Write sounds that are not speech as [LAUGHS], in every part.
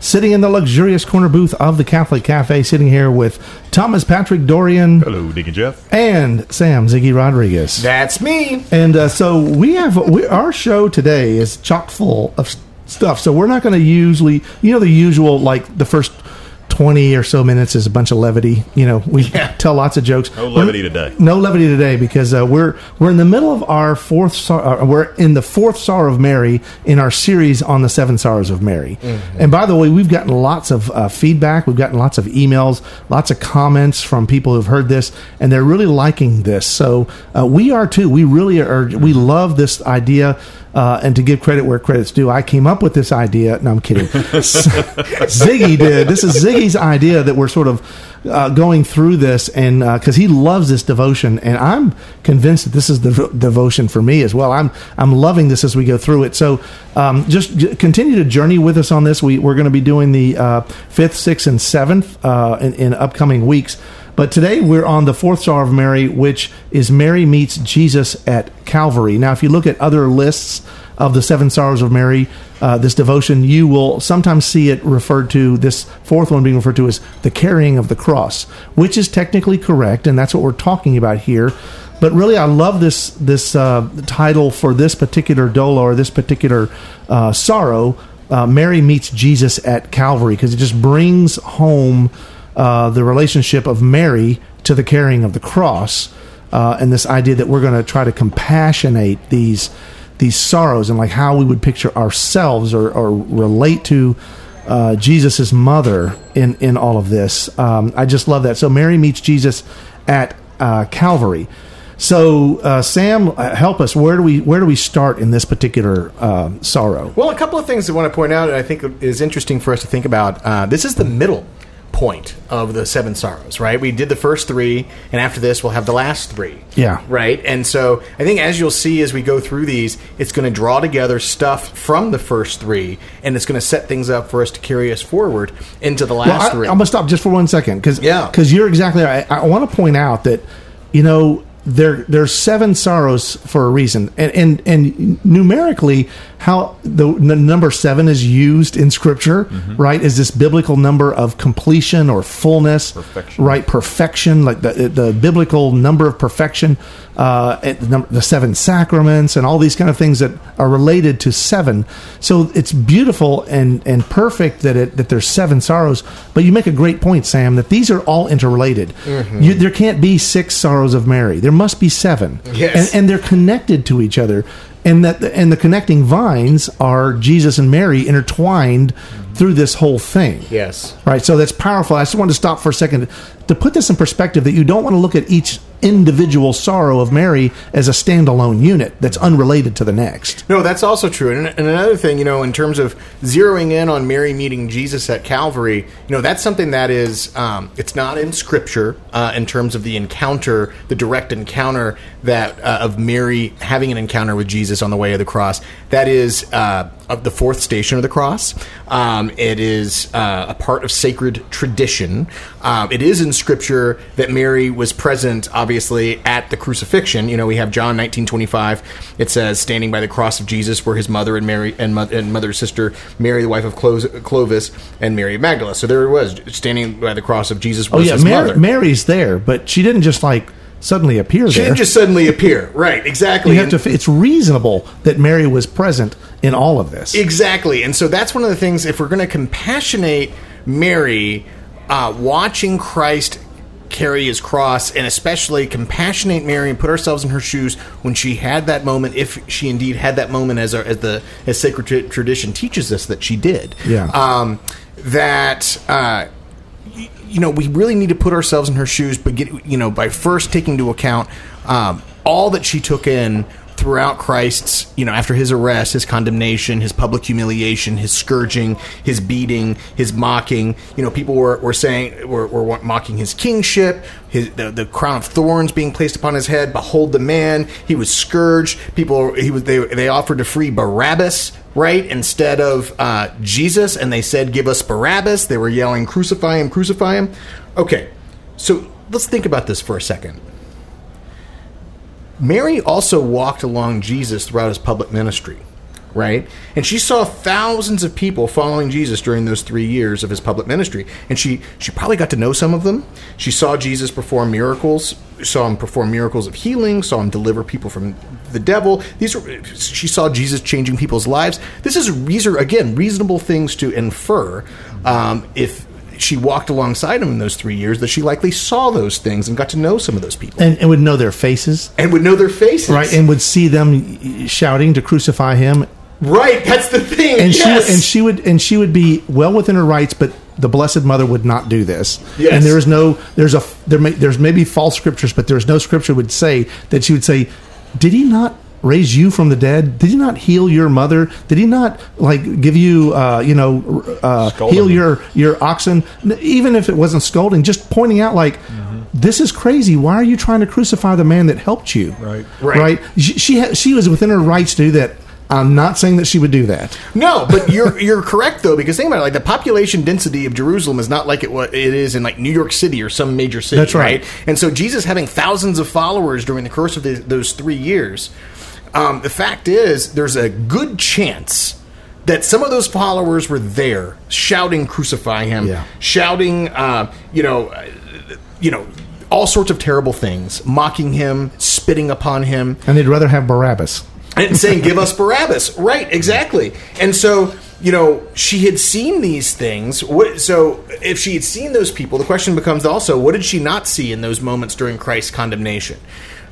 sitting in the luxurious corner booth of the Catholic Cafe, sitting here with Thomas Patrick Dorian Hello, Deacon Jeff. and Sam Ziggy Rodriguez. That's me. And uh, so we have we, our show today is chock full of stuff. So we're not going to usually, you know, the usual like the first twenty or so minutes is a bunch of levity. You know, we Yeah. tell lots of jokes. No levity today. No levity today because uh, we're we're in the middle of our fourth. Sor- uh, we're in the fourth Sorrow of Mary in our series on the seven sorrows of Mary. And by the way, we've gotten lots of uh, feedback. We've gotten lots of emails, lots of comments from people who've heard this, and they're really liking this. So uh, we are too. We really are. We love this idea. Uh, and to give credit where credit's due, I came up with this idea. No, I'm kidding. [LAUGHS] [LAUGHS] Ziggy did. This is Ziggy's idea that we're sort of uh, going through this, and because he loves this devotion, and I'm convinced that this is the devotion for me as well. I'm I'm loving this as we go through it. So um, just j- continue to journey with us on this. We we're going to be doing the uh, fifth, sixth, and seventh uh, in, in upcoming weeks. But today we're on the fourth Star of Mary, which is Mary meets Jesus at Calvary. Now, if you look at other lists of the seven sorrows of Mary, uh, this devotion, you will sometimes see it referred to, this fourth one being referred to as the carrying of the cross, which is technically correct, and that's what we're talking about here. But really, I love this this uh, title for this particular dolor or this particular uh, sorrow. Uh, Mary meets Jesus at Calvary because it just brings home uh, the relationship of Mary to the carrying of the cross, uh, and this idea that we're going to try to compassionate these these sorrows and like how we would picture ourselves or, or relate to uh, Jesus' mother in in all of this. Um, I just love that. So Mary meets Jesus at uh, Calvary. So uh, Sam, uh, help us. Where do we where do we start in this particular uh, sorrow? Well, a couple of things I want to point out, and I think is interesting for us to think about. Uh, this is the middle point of the seven sorrows, right? We did the first three, and after this, we'll have the last three. Yeah. Right. And so I think as you'll see as we go through these, it's going to draw together stuff from the first three, and it's going to set things up for us to carry us forward into the last Well, I, three. I'm gonna stop just for one second because Yeah. because you're exactly right. I, I want to point out that you know there there's seven sorrows for a reason, and and and numerically how the, n number seven is used in Scripture, right? Is this biblical number of completion or fullness, Perfection. right? Perfection, like the the biblical number of perfection, uh, the, number, the seven sacraments, and all these kind of things that are related to seven. So it's beautiful and and perfect that it that there's seven sorrows. But you make a great point, Sam, that these are all interrelated. You, there can't be six sorrows of Mary. There must be seven, Yes. and, and they're connected to each other. And that and the connecting vines are Jesus and Mary intertwined through this whole thing. yes. Right. So that's powerful. I just wanted to stop for a second to put this in perspective that you don't want to look at each individual sorrow of Mary as a standalone unit that's unrelated to the next. No, that's also true. And, and another thing, you know, in terms of zeroing in on Mary meeting Jesus at Calvary, you know, that's something that is, um, it's not in Scripture uh, in terms of the encounter, the direct encounter that uh, of Mary having an encounter with Jesus on the way of the cross. That is uh, of the fourth station of the cross. Um, it is uh, a part of sacred tradition. Um, it is in Scripture that Mary was present, obviously, at the crucifixion. You know, we have John nineteen twenty five. It says, "Standing by the cross of Jesus were his mother and Mary and, mo- and mother's sister, Mary, the wife of Clo- Clopas, and Mary of Magdala." So there it was, standing by the cross of Jesus Oh yeah, his mother. Mary's there, but she didn't just like suddenly appear she there. just suddenly appear, right? Exactly. you have And- to. It's reasonable that Mary was present in all of this. Exactly. And so that's one of the things, if we're going to compassionate Mary, uh, watching Christ carry his cross, and especially compassionate Mary and put ourselves in her shoes when she had that moment, if she indeed had that moment, as, our, as the as sacred tra- tradition teaches us that she did. Yeah. Um, that. Uh, you know, we really need to put ourselves in her shoes, but get you know by first taking into account um, all that she took in throughout Christ's, you know, after his arrest, his condemnation, his public humiliation, his scourging, his beating, his mocking, you know, people were, were saying, were, were mocking his kingship, his, the, the crown of thorns being placed upon his head. Behold the man. He was scourged. People, he was, they, they offered to free Barabbas, right, instead of uh, Jesus, and they said, give us Barabbas. They were yelling, crucify him, crucify him. Okay, so let's think about this for a second. Mary also walked along Jesus throughout his public ministry, right? And she saw thousands of people following Jesus during those three years of his public ministry. And she, she probably got to know some of them. She saw Jesus perform miracles, saw him perform miracles of healing, saw him deliver people from the devil. These were, she saw Jesus changing people's lives. This is these are again reasonable things to infer um, if she walked alongside him in those three years that she likely saw those things and got to know some of those people and, and would know their faces, and would know their faces, right? And would see them shouting to crucify him, right? That's the thing. and yes. she and she would and she would be well within her rights, but the Blessed Mother would not do this. Yes. And there is no there's a there may, there's maybe false scriptures, but there's no scripture would say that she would say, "Did he not?" Raise you from the dead did he not heal your mother did he not like give you uh, you know uh, heal your your oxen even if it wasn't scolding just pointing out like this is crazy why are you trying to crucify the man that helped you Right. Right. right she she, ha- she was within her rights to do that i'm not saying that she would do that No, but you're [LAUGHS] you're correct though because think about it. Like the population density of Jerusalem is not like it what it is in like New York City or some major city. That's right. And so Jesus having thousands of followers during the course of the, those three years, um, the fact is there's a good chance that some of those followers were there shouting "Crucify him!" Yeah. shouting, uh, you know, uh, you know. All sorts of terrible things, mocking him, spitting upon him, and they'd rather have barabbas and saying, "Give us Barabbas." Right, exactly. And so, you know, she had seen these things. What, so, if she had seen those people, the question becomes also, what did she not see in those moments during Christ's condemnation?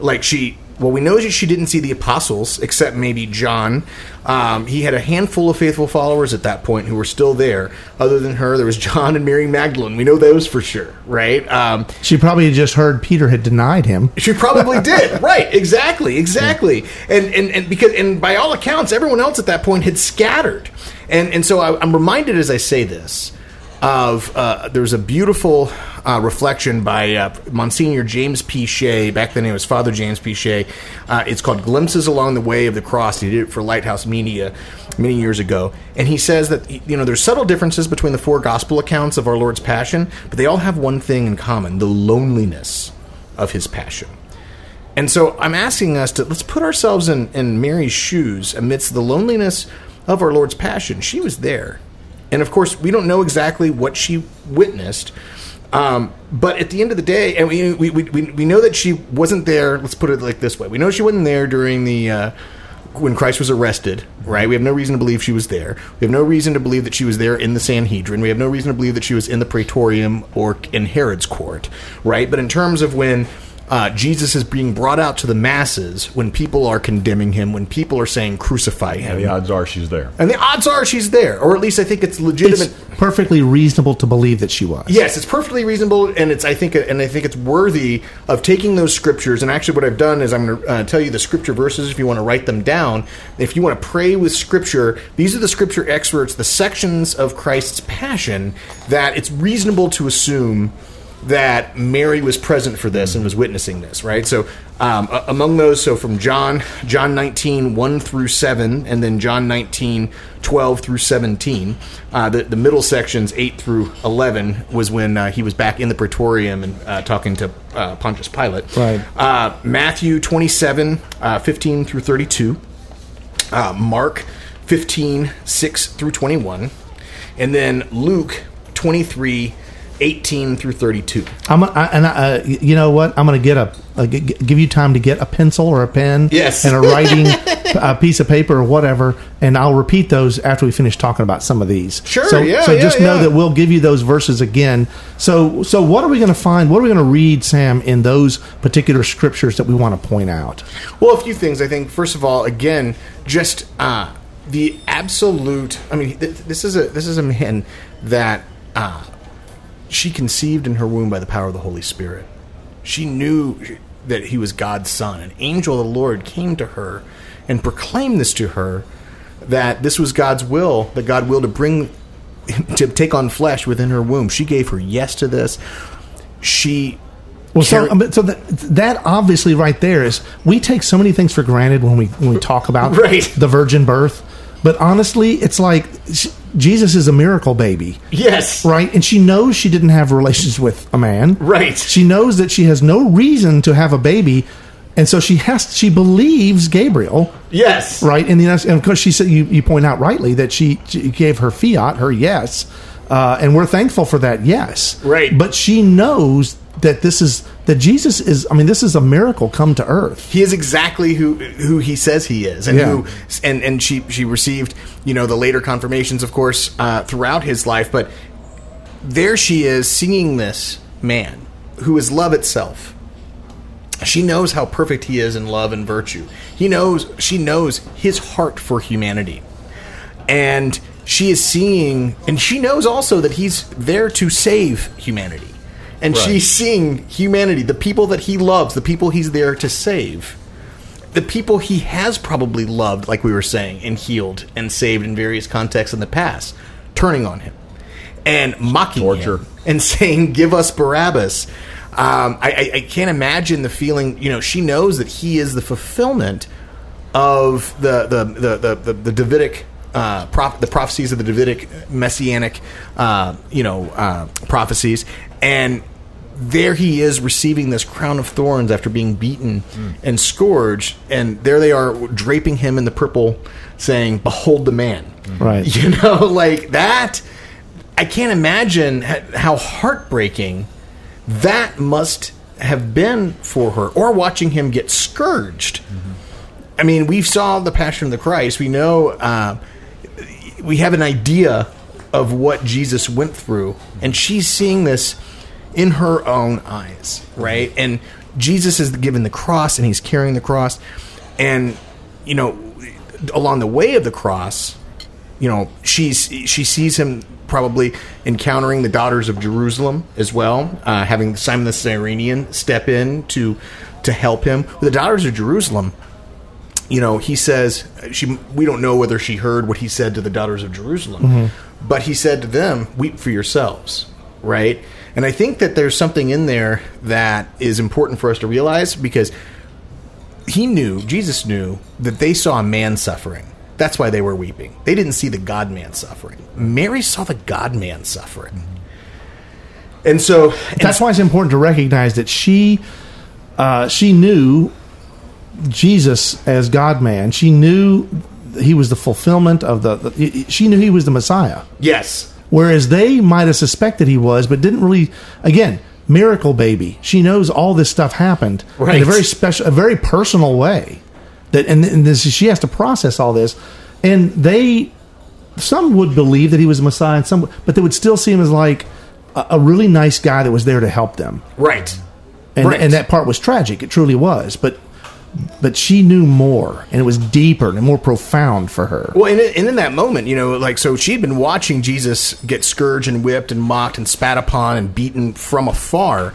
Like she, well, we know that she didn't see the apostles, except maybe John. Um, he had a handful of faithful followers at that point who were still there. Other than her, there was John and Mary Magdalene. We know those for sure, right? Um, She probably just heard Peter had denied him. she probably [LAUGHS] did. Right. Exactly. Exactly. And, and and because and by all accounts, everyone else at that point had scattered. And and so I, I'm reminded as I say this of uh, there's a beautiful uh, reflection by uh, Monsignor James P. Shea. Back then, it was Father James P. Shea. Uh, it's called "Glimpses Along the Way of the Cross." He did it for Lighthouse Media many years ago, and he says that you know there's subtle differences between the four gospel accounts of our Lord's Passion, but they all have one thing in common: the loneliness of His Passion. And so I'm asking us to let's put ourselves in, in Mary's shoes amidst the loneliness of our Lord's passion. She was there. And of course, we don't know exactly what she witnessed. Um, but at the end of the day, and we, we, we, we know that she wasn't there. Let's put it like this way: we know she wasn't there during the uh, when Christ was arrested. Right? We have no reason to believe she was there. We have no reason to believe that she was there in the Sanhedrin. We have no reason to believe that she was in the Praetorium or in Herod's court. Right? But in terms of when uh, Jesus is being brought out to the masses when people are condemning him, when people are saying crucify him. The odds are she's there. And the odds are she's there, or at least I think it's legitimate. It's perfectly reasonable to believe that she was. Yes, it's perfectly reasonable, and it's I think and I think it's worthy of taking those scriptures. And actually, what I've done is I'm going to uh, tell you the scripture verses if you want to write them down. If you want to pray with scripture, these are the scripture excerpts, the sections of Christ's passion that it's reasonable to assume that Mary was present for this and was witnessing this, right? So, um, among those, so from John, John 19, 1 through 7, and then John 19, 12 through 17. Uh, the, the middle sections, 8 through 11, was when uh, he was back in the Praetorium and uh, talking to uh, Pontius Pilate. Right. Uh, Matthew 27, uh, 15 through 32. Uh, Mark 15, 6 through 21. And then Luke 23, 18 through 32. I'm a- I, and I, uh, you know what? I'm going to get a, a g- give you time to get a pencil or a pen, Yes. and a writing [LAUGHS] a piece of paper or whatever, and I'll repeat those after we finish talking about some of these. Sure, So, yeah, so yeah, just know that we'll give you those verses again. So, so what are we going to find? What are we going to read, Sam, in those particular scriptures that we want to point out? Well, a few things. I think first of all, again, just uh, the absolute. I mean, th- this is a this is a man that uh, she conceived in her womb by the power of the Holy Spirit. She knew that he was God's son. An angel of the Lord came to her and proclaimed this to her that this was God's will, that God willed to bring [LAUGHS] to take on flesh within her womb. She gave her yes to this. She Well, so, um, so that, that obviously right there is we take so many things for granted when we when we talk about [LAUGHS] Right. the virgin birth, but honestly, it's like Jesus is a miracle baby, yes, right? And she knows she didn't have relations with a man, Right. She knows that she has no reason to have a baby, and so she has she believes Gabriel, yes, right? And, the, and of course, she said you, you point out rightly that she, she gave her fiat, her yes, uh, and we're thankful for that yes, Right. But she knows that this is that Jesus is. I mean, this is a miracle come to earth. he is exactly who who he says he is, and Yeah. who and and she she received you know the later confirmations, of course, uh, throughout his life. But there she is singing this man who is love itself. She knows how perfect he is in love and virtue. He knows she knows his heart for humanity, and she is seeing, and she knows also that he's there to save humanity. And Right. she's seeing humanity, the people that he loves, the people he's there to save the people he has probably loved, like we were saying, and healed and saved in various contexts in the past, turning on him and mocking Torture. him and [LAUGHS] saying, "Give us Barabbas." Um, I, I, I can't imagine the feeling. You know, she knows that he is the fulfillment of the the the the, the, the Davidic. Uh, prof- the prophecies of the Davidic messianic, uh, you know, uh, prophecies, and there he is receiving this crown of thorns after being beaten and scourged, and there they are draping him in the purple, saying, "Behold the man." Right. [LAUGHS] You know, like that. I can't imagine how heartbreaking that must have been for her, or watching him get scourged. I mean, we saw the Passion of the Christ. We know, uh, we have an idea of what Jesus went through, and she's seeing this in her own eyes, right? And Jesus is given the cross, and he's carrying the cross, and you know, along the way of the cross, you know, she's she sees him probably encountering the daughters of Jerusalem as well, uh, having Simon the Cyrenian step in to to help him. With the daughters of Jerusalem, you know, he says she. We don't know whether she heard what he said to the daughters of Jerusalem, but he said to them, "Weep for yourselves." Right, and I think that there's something in there that is important for us to realize because he knew, Jesus knew, that they saw a man suffering. That's why they were weeping. They didn't see the God man suffering. Mary saw the God man suffering. And so and That's why it's important to recognize that she uh, she knew Jesus as God man. She knew he was the fulfillment of the, the. She knew he was the Messiah. yes. Whereas they might have suspected he was, but didn't really. Again, miracle baby. She knows all this stuff happened in a very special, a very personal way. That and, and this, she has to process all this, and they some would believe that he was a Messiah, and some, but they would still see him as like a, a really nice guy that was there to help them. Right. And, Right. and that part was tragic. It truly was. But but she knew more, and it was deeper and more profound for her. Well, and, in- and in that moment, you know, like, so she'd been watching Jesus get scourged and whipped and mocked and spat upon and beaten from afar.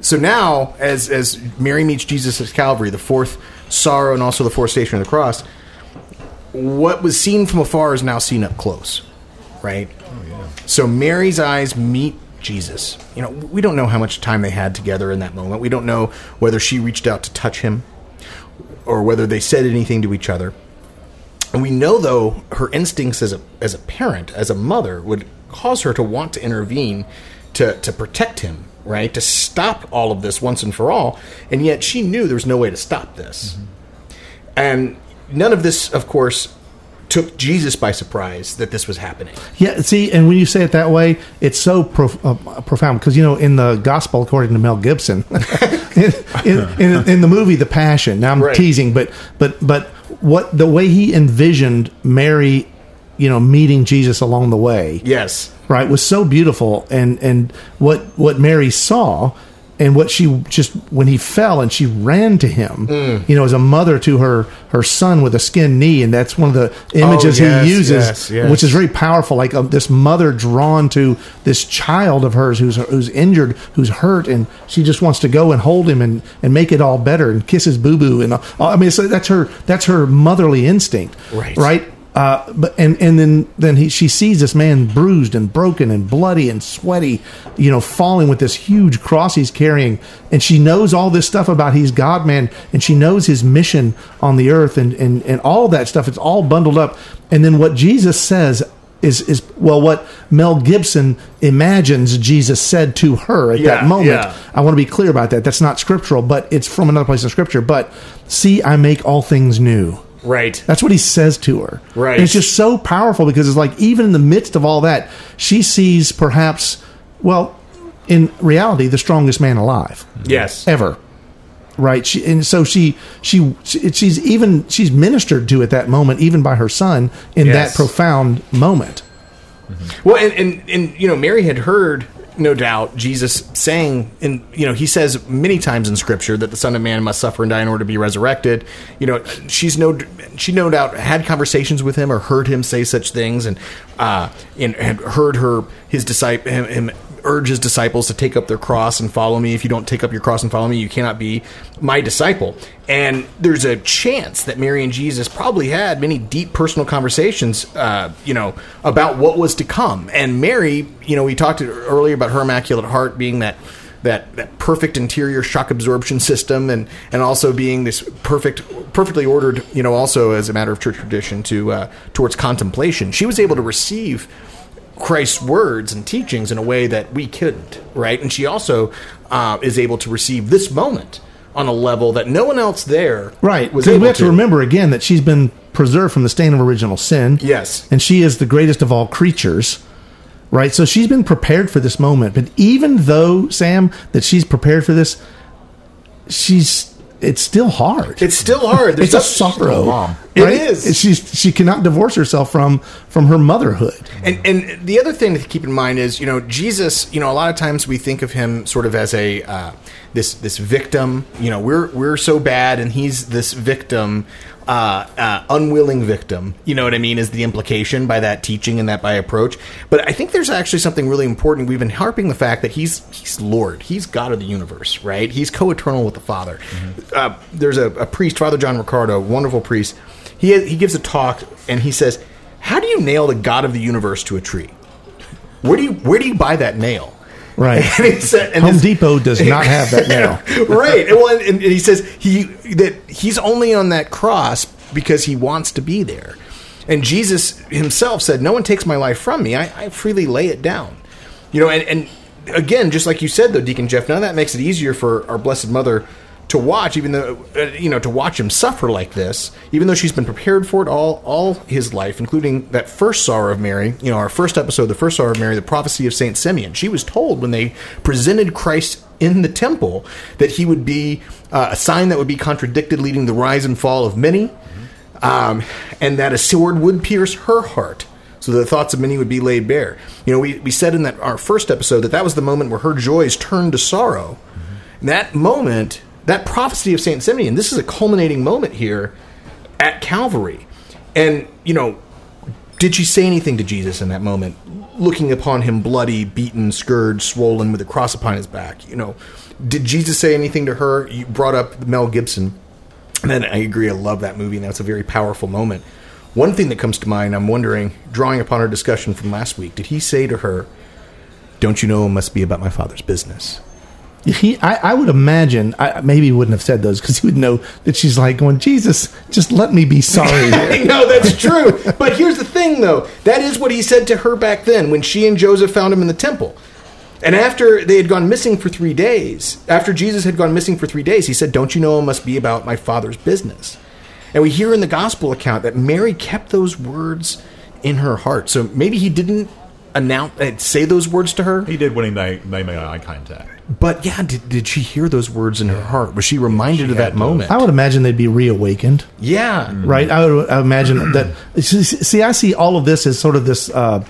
So now, as as Mary meets Jesus at Calvary, the fourth sorrow and also the fourth station of the cross, what was seen from afar is now seen up close, right? Oh, so Mary's eyes meet Jesus. You know, we don't know how much time they had together in that moment. We don't know whether she reached out to touch him or whether they said anything to each other. And we know, though, her instincts as a as a parent, as a mother, would cause her to want to intervene to to protect him, right? To stop all of this once and for all. And yet, she knew there was no way to stop this. Mm-hmm. And none of this, of course, took Jesus by surprise that this was happening. Yeah, see, and when you say it that way, it's so prof- uh, profound because you know in the gospel according to Mel Gibson, [LAUGHS] in, in, in, in the movie The Passion. Now I'm Right. teasing, but but but what the way he envisioned Mary, you know, meeting Jesus along the way, Yes. right, was so beautiful, and and what what Mary saw. And what she just when he fell and she ran to him, Mm. you know, as a mother to her her son with a skinned knee, and that's one of the images Oh, yes, he uses, yes, yes. which is very powerful. Like um, this mother drawn to this child of hers who's who's injured, who's hurt, and she just wants to go and hold him and, and make it all better and kiss his boo boo and all. I mean, so that's her that's her motherly instinct, Right. Right. Uh, but and and then then he she sees this man bruised and broken and bloody and sweaty, you know, falling with this huge cross he's carrying, and she knows all this stuff about he's God man, and she knows his mission on the earth, and and and all that stuff. It's all bundled up, and then what Jesus says is is well what Mel Gibson imagines Jesus said to her at Yeah, that moment. yeah. I want to be clear about that. That's not scriptural, but it's from another place in scripture. But see, I make all things new. Right. That's what he says to her. Right. And it's just so powerful because it's like even in the midst of all that, she sees perhaps, well, in reality, the strongest man alive Yes. ever. Right. She, and so she, she, she, she's even, she's ministered to at that moment, even by her son in Yes. that profound moment. Well, and, and and you know, Mary had heard, no doubt, Jesus saying, and you know, he says many times in Scripture that the Son of Man must suffer and die in order to be resurrected. You know, she's no, she no doubt had conversations with him or heard him say such things, and uh, and had heard her his disciple him, him urge his disciples to take up their cross and follow me. If you don't take up your cross and follow me, you cannot be my disciple. And there's a chance that Mary and Jesus probably had many deep personal conversations, uh, you know, about what was to come. And Mary, you know, we talked earlier about her immaculate heart being that. That, that perfect interior shock absorption system and, and also being this perfect perfectly ordered you know also as a matter of church tradition to uh, towards contemplation she was able to receive Christ's words and teachings in a way that we couldn't, right? And she also uh, is able to receive this moment on a level that no one else there Right. was able we have to remember again that she's been preserved from the stain of original sin. Yes. And she is the greatest of all creatures. Right. So she's been prepared for this moment. But even though, Sam, that she's prepared for this, she's it's still hard. It's still hard. [LAUGHS] it's a sorrow. It right? is. She's she cannot divorce herself from from her motherhood. And and the other thing to keep in mind is, you know, Jesus. You know, a lot of times we think of him sort of as a uh, this this victim. You know, we're we're so bad, and he's this victim, uh, uh, unwilling victim. You know what I mean? Is the implication by that teaching and that by approach? But I think there's actually something really important. We've been harping the fact that he's he's Lord, he's God of the universe, right? He's co-eternal with the Father. Uh, there's a, a priest, Father John Riccardo, wonderful priest. He he gives a talk and he says, "How do you nail the God of the universe to a tree? Where do you where do you buy that nail?" Right. [LAUGHS] And he said, and Home this- Depot does [LAUGHS] not have that nail. [LAUGHS] right. And, well, and, and he says he that he's only on that cross because he wants to be there. And Jesus himself said, "No one takes my life from me. I, I freely lay it down." You know, and, and again, just like you said, though, Deacon Jeff, none of that makes it easier for our Blessed Mother to watch, even though uh, you know to watch him suffer like this, even though she's been prepared for it all all his life, including that first sorrow of Mary. You know, our first episode, the first sorrow of Mary, the prophecy of Saint Simeon. She was told when they presented Christ in the temple that he would be uh, a sign that would be contradicted, leading the rise and fall of many, um, and that a sword would pierce her heart. So that the thoughts of many would be laid bare. You know, we, we said in that our first episode that that was the moment where her joys turned to sorrow. And that moment, that prophecy of Saint Simeon, this is a culminating moment here at Calvary. And you know, did she say anything to Jesus in that moment, looking upon him bloody, beaten, scourged, swollen, with a cross upon his back? You know, did Jesus say anything to her? You brought up Mel Gibson. And I agree, I love that movie, and that's a very powerful moment. One thing that comes to mind, I'm wondering, drawing upon our discussion from last week, did he say to her, Don't you know it must be about my father's business? He, I, I would imagine, I, maybe he wouldn't have said those because he would know that she's like going, Jesus, just let me be sorry. [LAUGHS] [LAUGHS] no that's true. but here's the thing, though. That is what he said to her back then when she and Joseph found him in the temple. And after they had gone missing for three days, after Jesus had gone missing for three days, he said, Don't you know it must be about my father's business? And we hear in the gospel account that Mary kept those words in her heart. So maybe he didn't announce, uh, say those words to her. He did when he made, they made eye contact. But yeah, did, did she hear those words in her heart? Was she reminded She of that to. moment? I would imagine they'd be reawakened. yeah. right? I would I would imagine [CLEARS THROAT] that. See, see, I see all of this as sort of this uh,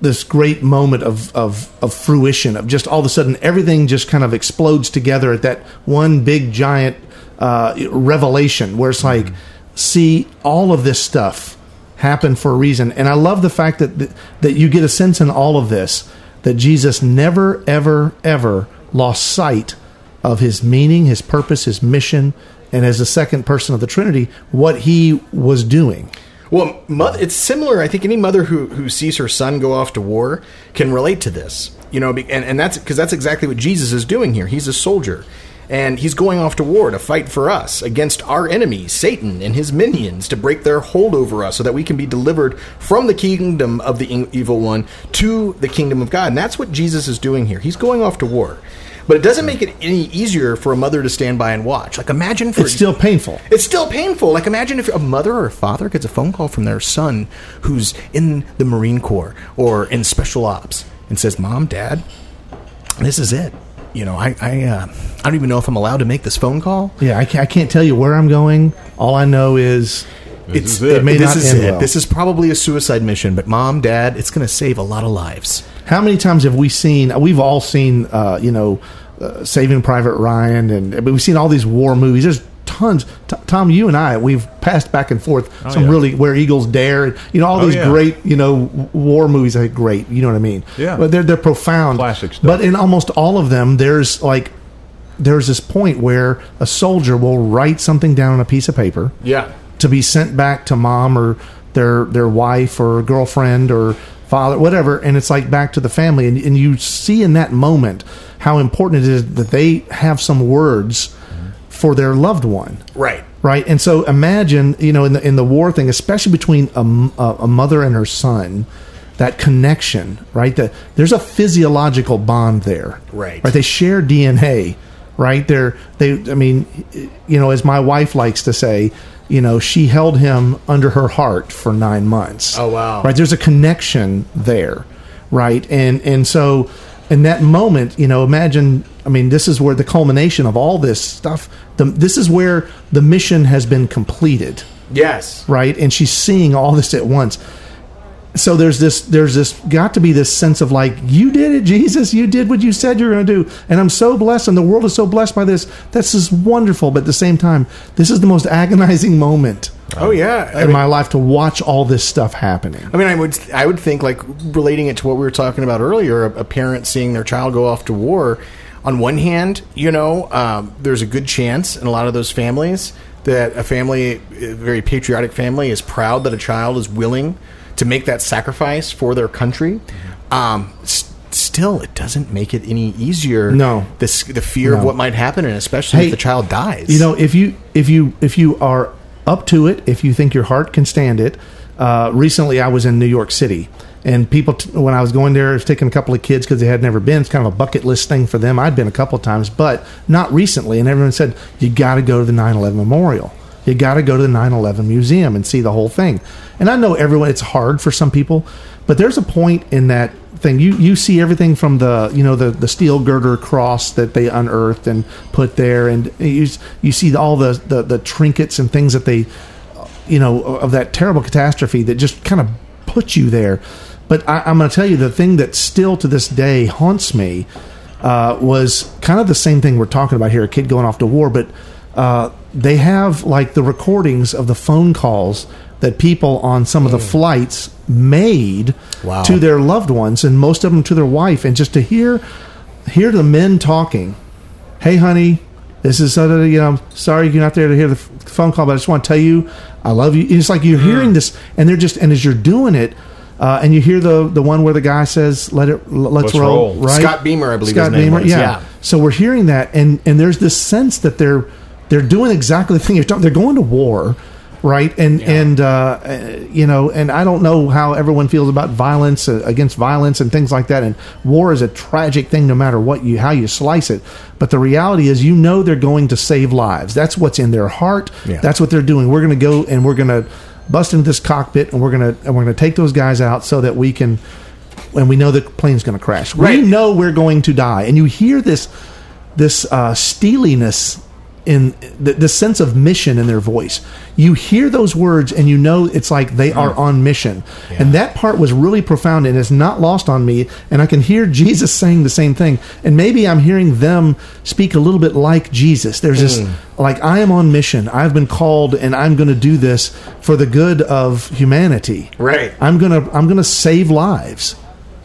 this great moment of, of of fruition of just all of a sudden everything just kind of explodes together at that one big giant uh, revelation where it's like see all of this stuff happen for a reason and i love the fact that that you get a sense in all of this that jesus never ever ever lost sight of his meaning his purpose his mission and as the second person of the trinity what he was doing Well, mother, it's similar. I think any mother who, who sees her son go off to war can relate to this. You know, and, and that's because that's exactly what Jesus is doing here. He's a soldier, and he's going off to war to fight for us against our enemy, Satan, and his minions, to break their hold over us, so that we can be delivered from the kingdom of the evil one to the kingdom of God. And that's what Jesus is doing here. He's going off to war. But it doesn't make it any easier for a mother to stand by and watch. Like imagine for it's still painful it's still painful. Like imagine if a mother or a father gets a phone call from their son who's in the Marine Corps or in special ops and says, "Mom, Dad, this is it. You know, I I, uh, I don't even know if I'm allowed to make this phone call. Yeah, I can't, I can't tell you where I'm going. All I know is This is it it. may this not is end it. well. This is probably a suicide mission, but Mom, Dad, it's going to save a lot of lives. How many times have we seen? We've all seen, uh, you know, uh, Saving Private Ryan, and but we've seen all these war movies. There's tons. T- Tom, you and I, we've passed back and forth oh, some yeah. really where Eagles Dare, you know, all Oh, these yeah. great, you know, war movies. Are great. You know what I mean? Yeah. But they're they're profound. Classic stuff. But in almost all of them, there's like there's this point where a soldier will write something down on a piece of paper Yeah. to be sent back to mom or their their wife or girlfriend or father whatever and it's like back to the family and, and you see in that moment how important it is that they have some words for their loved one. Right. right? And so imagine you know in the in the war thing especially between a, a mother and her son that connection right? That there's a physiological bond there. Right. right? They share dna right? They're they i mean you know as my wife likes to say you know she held him under her heart for nine months. Oh, wow. right? There's a connection there right? And and so in that moment you know imagine i mean this is where the culmination of all this stuff the, this is where the mission has been completed Yes. right and she's seeing all this at once so there's this there's this got to be this sense of like you did it jesus you did what you said you're going to do and i'm so blessed and the world is so blessed by this this is wonderful but at the same time this is the most [LAUGHS] agonizing moment Oh yeah. I in mean- my life to watch all this stuff happening I mean, I would I would think like relating it to what we were talking about earlier, a, a parent seeing their child go off to war. On one hand, you know, um, there's a good chance in a lot of those families that a family, a very patriotic family, is proud that a child is willing to make that sacrifice for their country. Um, s- still, it doesn't make it any easier. No. the the fear of No. what might happen, and especially Hey, if the child dies. You know, if you if you if you are up to it, if you think your heart can stand it. Uh, recently, I was in New York City, and people t- when I was going there, I was taking a couple of kids because they had never been. It's kind of a bucket list thing for them. I'd been a couple of times, but not recently. And everyone said you got to go to the 9/11 memorial. You got to go to the 9/11 museum and see the whole thing. And I know everyone. It's hard for some people, but there's a point in that thing. You you see everything from the you know the the steel girder cross that they unearthed and put there, and you you see all the the, the trinkets and things that they you know of that terrible catastrophe that just kind of put you there. But I, I'm going to tell you the thing that still to this day haunts me uh, was kind of the same thing we're talking about here: a kid going off to war, but uh, they have like the recordings of the phone calls that people on some of the flights made Wow. to their loved ones, and most of them to their wife, and just to hear hear the men talking hey honey this is uh, you know sorry you're not there to hear the phone call but i just want to tell you i love you. It's like you're hearing this and they're just and as you're doing it uh, and you hear the the one where the guy says let it let's, Let's roll, roll. right Scott Beamer, I believe scott his name beamer was. yeah. Yeah. so we're hearing that and and there's this sense that they're they're doing exactly the thing you're talking they're going to war right and and uh, uh, you know and i don't know how everyone feels about violence uh, against violence and things like that and war is a tragic thing no matter what you how you slice it but the reality is you know they're going to save lives that's what's in their heart Yeah. that's what they're doing we're going to go and we're going to bust into this cockpit and we're going to and we're to take those guys out so that we can and we know the plane's going to crash Right. we know we're going to die and you hear this this uh, steeliness in the, the sense of mission in their voice. You hear those words and you know it's like they are mm. on mission. And that part was really profound and it's not lost on me. And I can hear Jesus saying the same thing. And maybe I'm hearing them speak a little bit like Jesus. There's this, mm. like, I am on mission. I've been called and I'm going to do this for the good of humanity. Right. I'm going to, I'm going to save lives.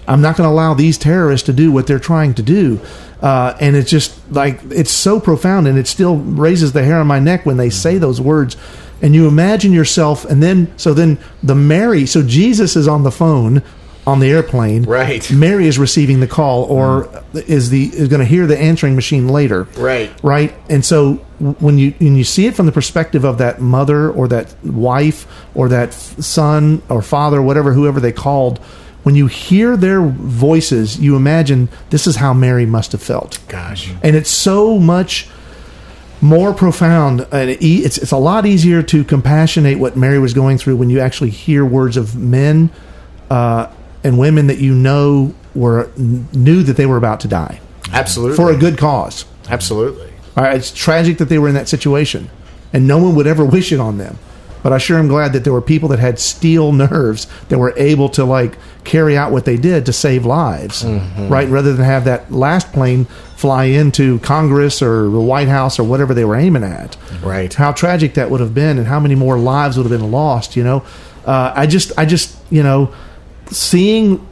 I'm not going to allow these terrorists to do what they're trying to do. Uh, and it's just like it's so profound, and it still raises the hair on my neck when they say those words. And you imagine yourself, and then so then the Mary, so Jesus is on the phone on the airplane, Right. Mary is receiving the call, or is the is going to hear the answering machine later, Right. right? And so when you when you see it from the perspective of that mother or that wife or that son or father, whatever, whoever they called, when you hear their voices, you imagine this is how Mary must have felt. Gosh. And it's so much more profound and it's it's a lot easier to compassionate what Mary was going through when you actually hear words of men uh, and women that you know were knew that they were about to die Absolutely. for a good cause. Absolutely. All right, it's tragic that they were in that situation, and no one would ever [LAUGHS] wish it on them. But I sure am glad that there were people that had steel nerves that were able to like carry out what they did to save lives, right? Rather than have that last plane fly into Congress or the White House or whatever they were aiming at. Right. How tragic that would have been, and how many more lives would have been lost. You know, uh, I just, I just, you know, seeing,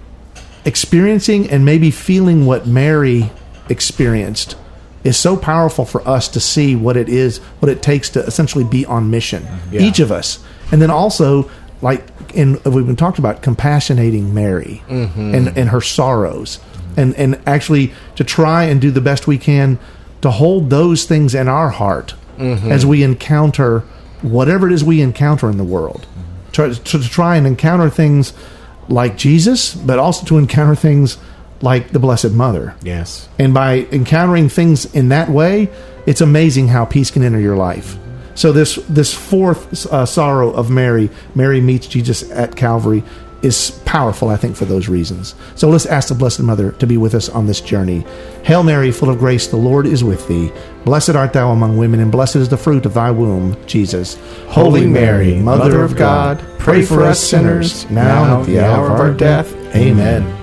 experiencing, and maybe feeling what Mary experienced is so powerful for us to see what it is, what it takes to essentially be on mission. Each of us, and then also like in we've been talking about compassionating Mary mm-hmm. and and her sorrows, and and actually to try and do the best we can to hold those things in our heart mm-hmm. as we encounter whatever it is we encounter in the world. Try, to, to try and encounter things like Jesus, but also to encounter things like the Blessed Mother. Yes. And by encountering things in that way, it's amazing how peace can enter your life. So this this fourth uh, sorrow of Mary, Mary meets Jesus at Calvary, is powerful. I think for those reasons. So let's ask the Blessed Mother to be with us on this journey. Hail Mary, full of grace, the Lord is with thee. Blessed art thou among women, and blessed is the fruit of thy womb, Jesus. Holy Mary, Mother of God, pray for us sinners now and at the hour of our death. Amen.